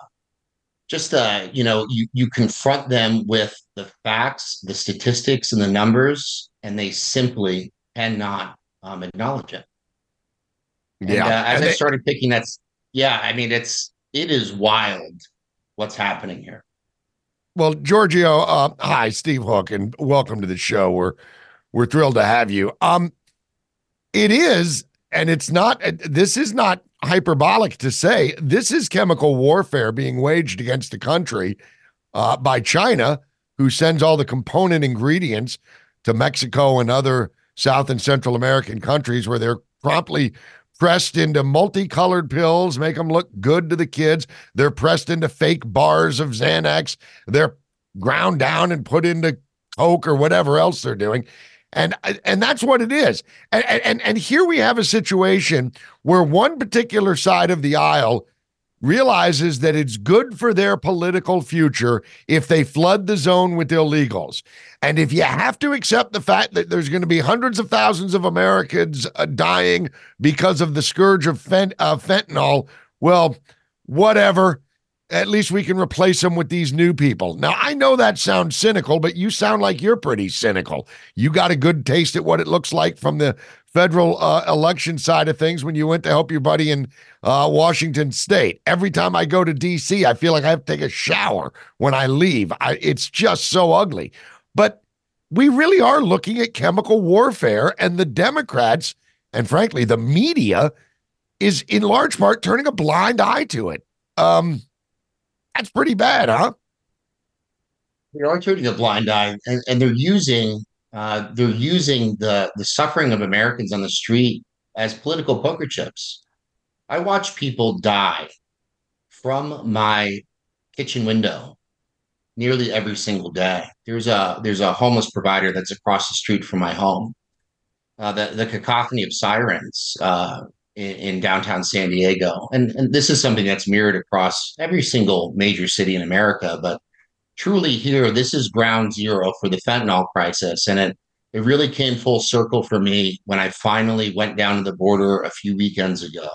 just uh, you know, you you confront them with the facts, the statistics, and the numbers, and they simply cannot um, acknowledge it. And, yeah. Uh, as I started picking that's yeah, I mean it's it is wild what's happening here. Well, Giorgio, uh, hi, Steve Hook, and welcome to the show. We're we're thrilled to have you. Um, it is, and it's not. This is not hyperbolic to say this is chemical warfare being waged against the country uh, by China, who sends all the component ingredients to Mexico and other South and Central American countries, where they're promptly pressed into multicolored pills, make them look good to the kids. They're pressed into fake bars of Xanax. They're ground down and put into Coke or whatever else they're doing. And and that's what it is. And, and and here we have a situation where one particular side of the aisle realizes that it's good for their political future if they flood the zone with illegals. And if you have to accept the fact that there's going to be hundreds of thousands of Americans uh, dying because of the scourge of fent- uh, fentanyl, well, whatever. At least we can replace them with these new people. Now, I know that sounds cynical, but you sound like you're pretty cynical. You got a good taste at what it looks like from the federal uh, election side of things when you went to help your buddy in uh, Washington State. Every time I go to D.C., I feel like I have to take a shower when I leave. I, it's just so ugly. But we really are looking at chemical warfare, and the Democrats, and frankly, the media, is in large part turning a blind eye to it. Um, that's pretty bad, huh? They are turning a blind eye, and, and they're using uh, they're using the the suffering of Americans on the street as political poker chips. I watch people die from my kitchen window nearly every single day. There's a there's a homeless provider that's across the street from my home. Uh, the the cacophony of sirens uh, in, in, downtown San Diego, and and this is something that's mirrored across every single major city in America. But truly, here this is ground zero for the fentanyl crisis, and it it really came full circle for me when I finally went down to the border a few weekends ago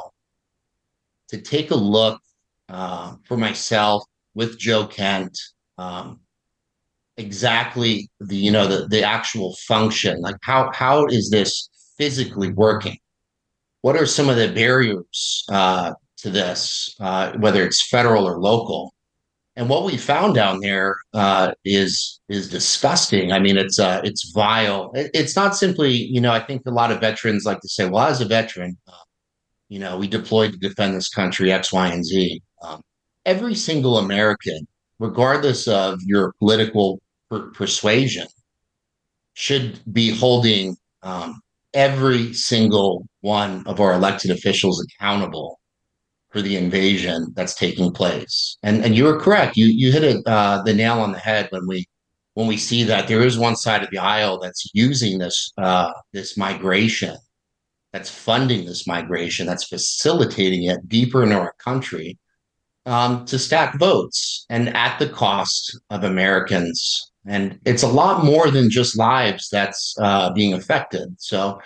to take a look uh, for myself with Joe Kent um, exactly the you know the the actual function. Like how how is this physically working what are some of the barriers uh, to this uh, whether it's federal or local? And what we found down there uh, is is disgusting. I mean it's uh it's vile. It, it's not simply you know i think a lot of veterans like to say well as a veteran uh, you know we deployed to defend this country x y and z. Um, every single american regardless of your political per- persuasion, should be holding um, every single one of our elected officials accountable for the invasion that's taking place. And and you were correct. You you hit it uh, the nail on the head when we when we see that there is one side of the aisle that's using this uh, this migration, that's funding this migration, that's facilitating it deeper into our country um, to stack votes and at the cost of Americans. And it's a lot more than just lives that's uh, being affected. So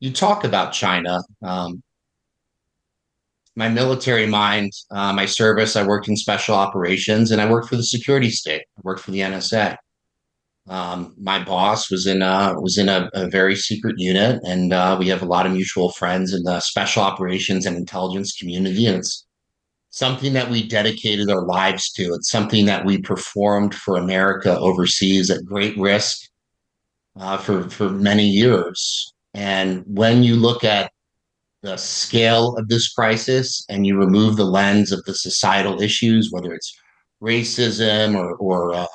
you talk about China. Um, my military mind, uh, my service, I worked in special operations and I worked for the security state. I worked for the NSA. Um, my boss was in a was in a, a very secret unit, and uh, we have a lot of mutual friends in the special operations and intelligence community. And it's something that we dedicated our lives to. It's something that we performed for America overseas at great risk uh, for for many years. And when you look at the scale of this crisis and you remove the lens of the societal issues, whether it's racism or or uh,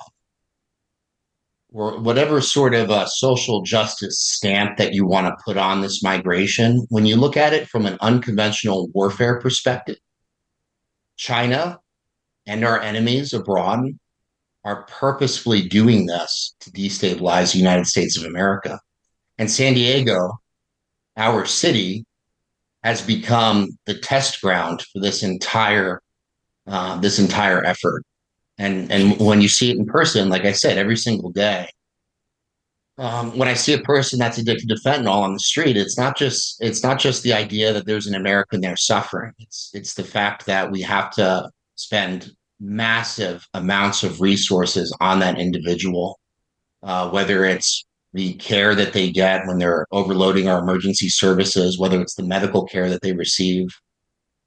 or whatever sort of a social justice stamp that you want to put on this migration, when you look at it from an unconventional warfare perspective, China and our enemies abroad are purposefully doing this to destabilize the United States of America. And San Diego, our city, has become the test ground for this entire uh, this entire effort. And and when you see it in person, like I said, every single day, um, when I see a person that's addicted to fentanyl on the street, it's not just it's not just the idea that there's an American there suffering. It's it's the fact that we have to spend massive amounts of resources on that individual, uh, whether it's the care that they get when they're overloading our emergency services, whether it's the medical care that they receive,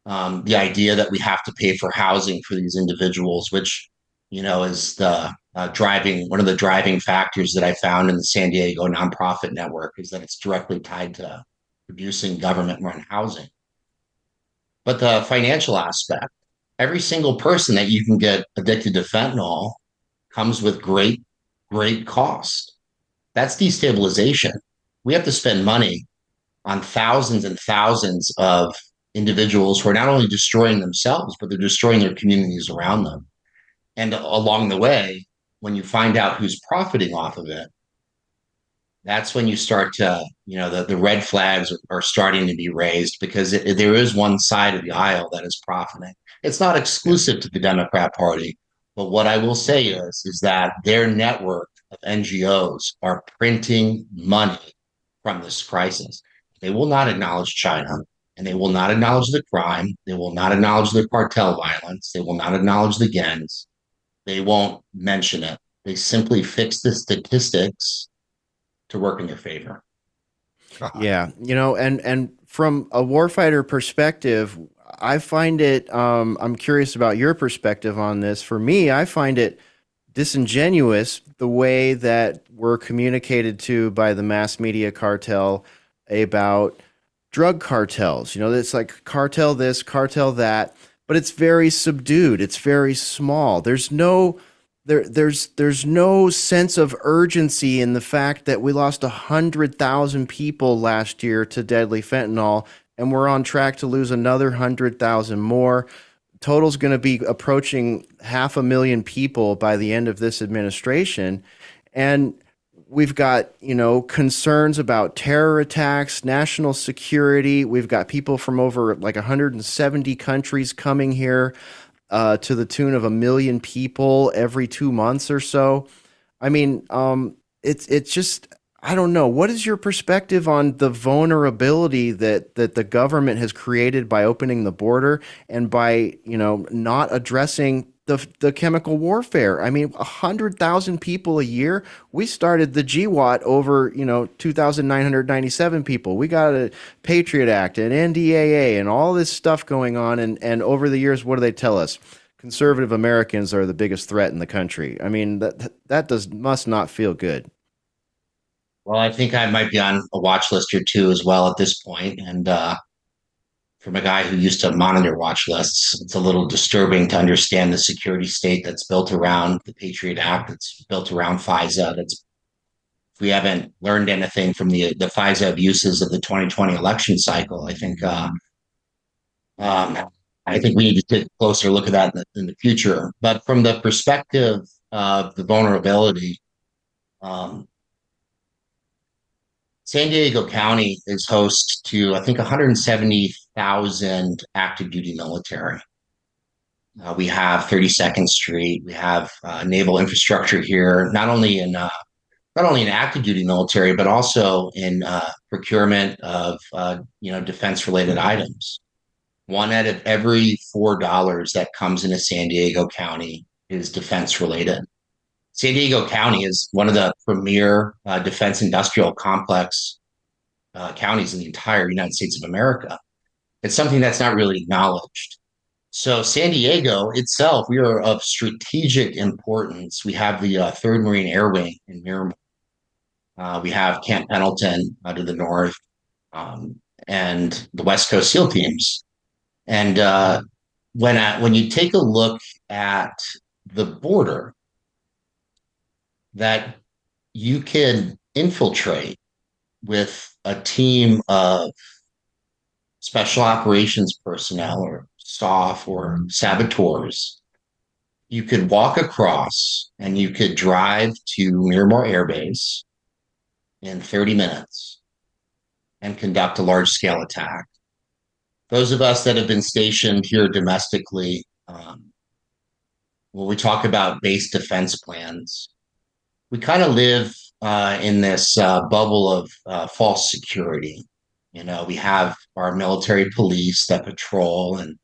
um, the idea that we have to pay for housing for these individuals, which you know is the uh, driving one of the driving factors that I found in the San Diego nonprofit network is that it's directly tied to producing government run housing. But the financial aspect, every single person that you can get addicted to fentanyl comes with great, great cost. That's destabilization. We have to spend money on thousands and thousands of individuals who are not only destroying themselves, but they're destroying their communities around them. And along the way, when you find out who's profiting off of it, that's when you start to, you know, the, the red flags are, starting to be raised because it, there is one side of the aisle that is profiting. It's not exclusive to the Democrat Party, but what I will say is, is that their network of NGOs are printing money from this crisis. They will not acknowledge China and they will not acknowledge the crime. They will not acknowledge the cartel violence. They will not acknowledge the gangs they won't mention it. They simply fix the statistics to work in their favor. Yeah, you know, and and from a warfighter perspective, I find it. Um, I'm curious about your perspective on this. For me, I find it disingenuous the way that we're communicated to by the mass media cartel about drug cartels. You know, it's like cartel this, cartel that but it's very subdued. It's very small. There's no there there's there's no sense of urgency in the fact that we lost a hundred thousand people last year to deadly fentanyl, and we're on track to lose another hundred thousand more. Total's going to be approaching half a million people by the end of this administration, and we've got you know concerns about terror attacks national security. We've got people from over like 170 countries coming here uh, to the tune of a million people every two months or so. I mean um, it's it's just i don't know. What is your perspective on the vulnerability that that the government has created by opening the border and by you know not addressing the the chemical warfare. I mean, hundred thousand people a year. We started the GWOT over you know two thousand nine hundred ninety seven people. We got a Patriot Act and NDAA and all this stuff going on. And and over the years, what do they tell us? Conservative Americans are the biggest threat in the country. I mean, that that does must not feel good. Well, I think I might be on a watch list or two as well at this point, and uh, from a guy who used to monitor watch lists, it's a little disturbing to understand the security state that's built around the Patriot Act, that's built around FISA. That's if we haven't learned anything from the the FISA abuses of the 2020 election cycle, I think uh, um, I think we need to take a closer look at that in the, in the future. But from the perspective of the vulnerability, um, San Diego County is host to, I think, 170,000 active duty military. Uh, we have 32nd Street. We have uh, naval infrastructure here, not only in uh, not only in active duty military, but also in uh, procurement of uh, you know defense related items. One out of every four dollars that comes into San Diego County is defense related. San Diego County is one of the premier uh, defense industrial complex uh, counties in the entire United States of America. It's something that's not really acknowledged. So, San Diego itself, we are of strategic importance. We have the uh, 3rd Marine Air Wing in Miramar. Uh, we have Camp Pendleton to the north um, and the West Coast SEAL teams. And uh, when, when you take a look at the border, that you can infiltrate with a team of special operations personnel or staff or saboteurs. You could walk across and you could drive to Miramar Air Base in 30 minutes and conduct a large scale attack. Those of us that have been stationed here domestically, um, when we talk about base defense plans, we kind of live uh, in this uh, bubble of uh, false security. You know, we have our military police that patrol, and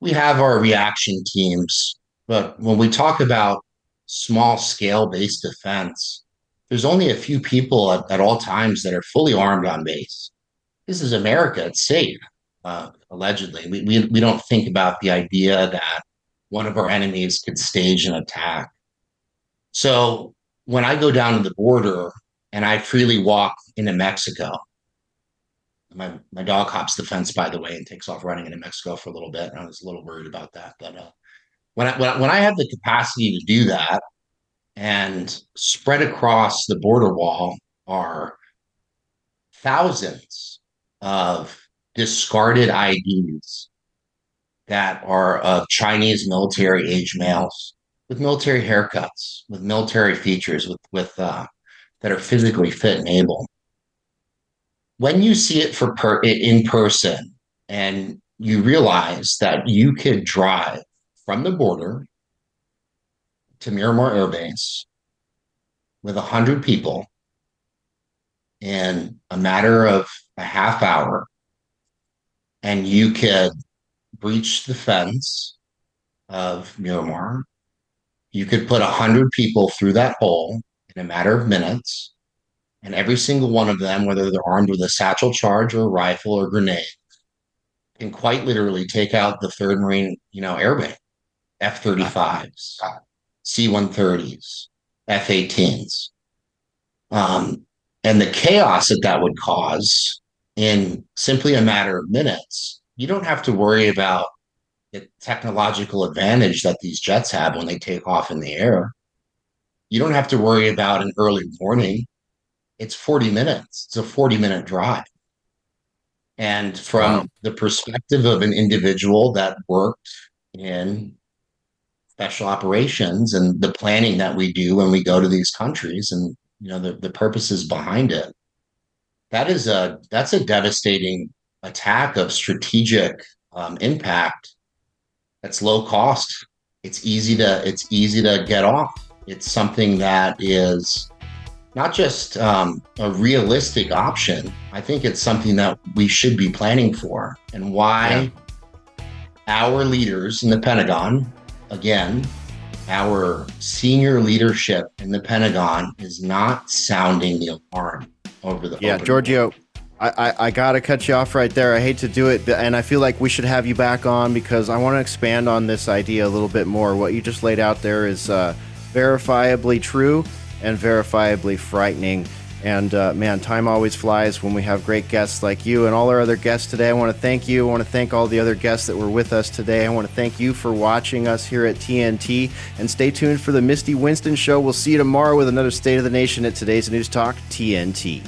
we have our reaction teams. But when we talk about small scale base defense, there's only a few people at, at, all times that are fully armed on base. This is America; it's safe. Uh, allegedly, we, we we don't think about the idea that one of our enemies could stage an attack. So when I go down to the border and I freely walk into Mexico, my my dog hops the fence by the way and takes off running into Mexico for a little bit. And I was a little worried about that, but uh, when I, when I, when I have the capacity to do that and spread across the border wall are thousands of discarded IDs that are of Chinese military age males with military haircuts, with military features, with with uh, that are physically fit and able. When you see it for per, in person, and you realize that you could drive from the border to Miramar Air Base with a hundred people in a matter of a half hour, and you could breach the fence of Miramar you could put a hundred people through that hole in a matter of minutes, and every single one of them, whether they're armed with a satchel charge or a rifle or grenade, can quite literally take out the third Marine, you know, airbase, F-35s, C-130s, F-18s. Um, and the chaos that that would cause in simply a matter of minutes, you don't have to worry about the technological advantage that these jets have when they take off in the air. You don't have to worry about an early morning. It's 40 minutes. It's a 40 minute drive. And from wow. the perspective of an individual that worked in special operations and the planning that we do when we go to these countries and you know the, the purposes behind it that is a that's a devastating attack of strategic um, impact that's low cost it's easy to it's easy to get off it's something that is not just um, a realistic option i think it's something that we should be planning for and why yeah. our leaders in the pentagon again, our senior leadership in the Pentagon is not sounding the alarm over the. Yeah, Giorgio, I, I, I got to cut you off right there. I hate to do it, and I feel like we should have you back on because I want to expand on this idea a little bit more. What you just laid out there is uh, verifiably true and verifiably frightening. And uh, man, time always flies when we have great guests like you and all our other guests today. I want to thank you. I want to thank all the other guests that were with us today. I want to thank you for watching us here at TNT. And stay tuned for the Misty Winston Show. We'll see you tomorrow with another State of the Nation at today's News Talk TNT.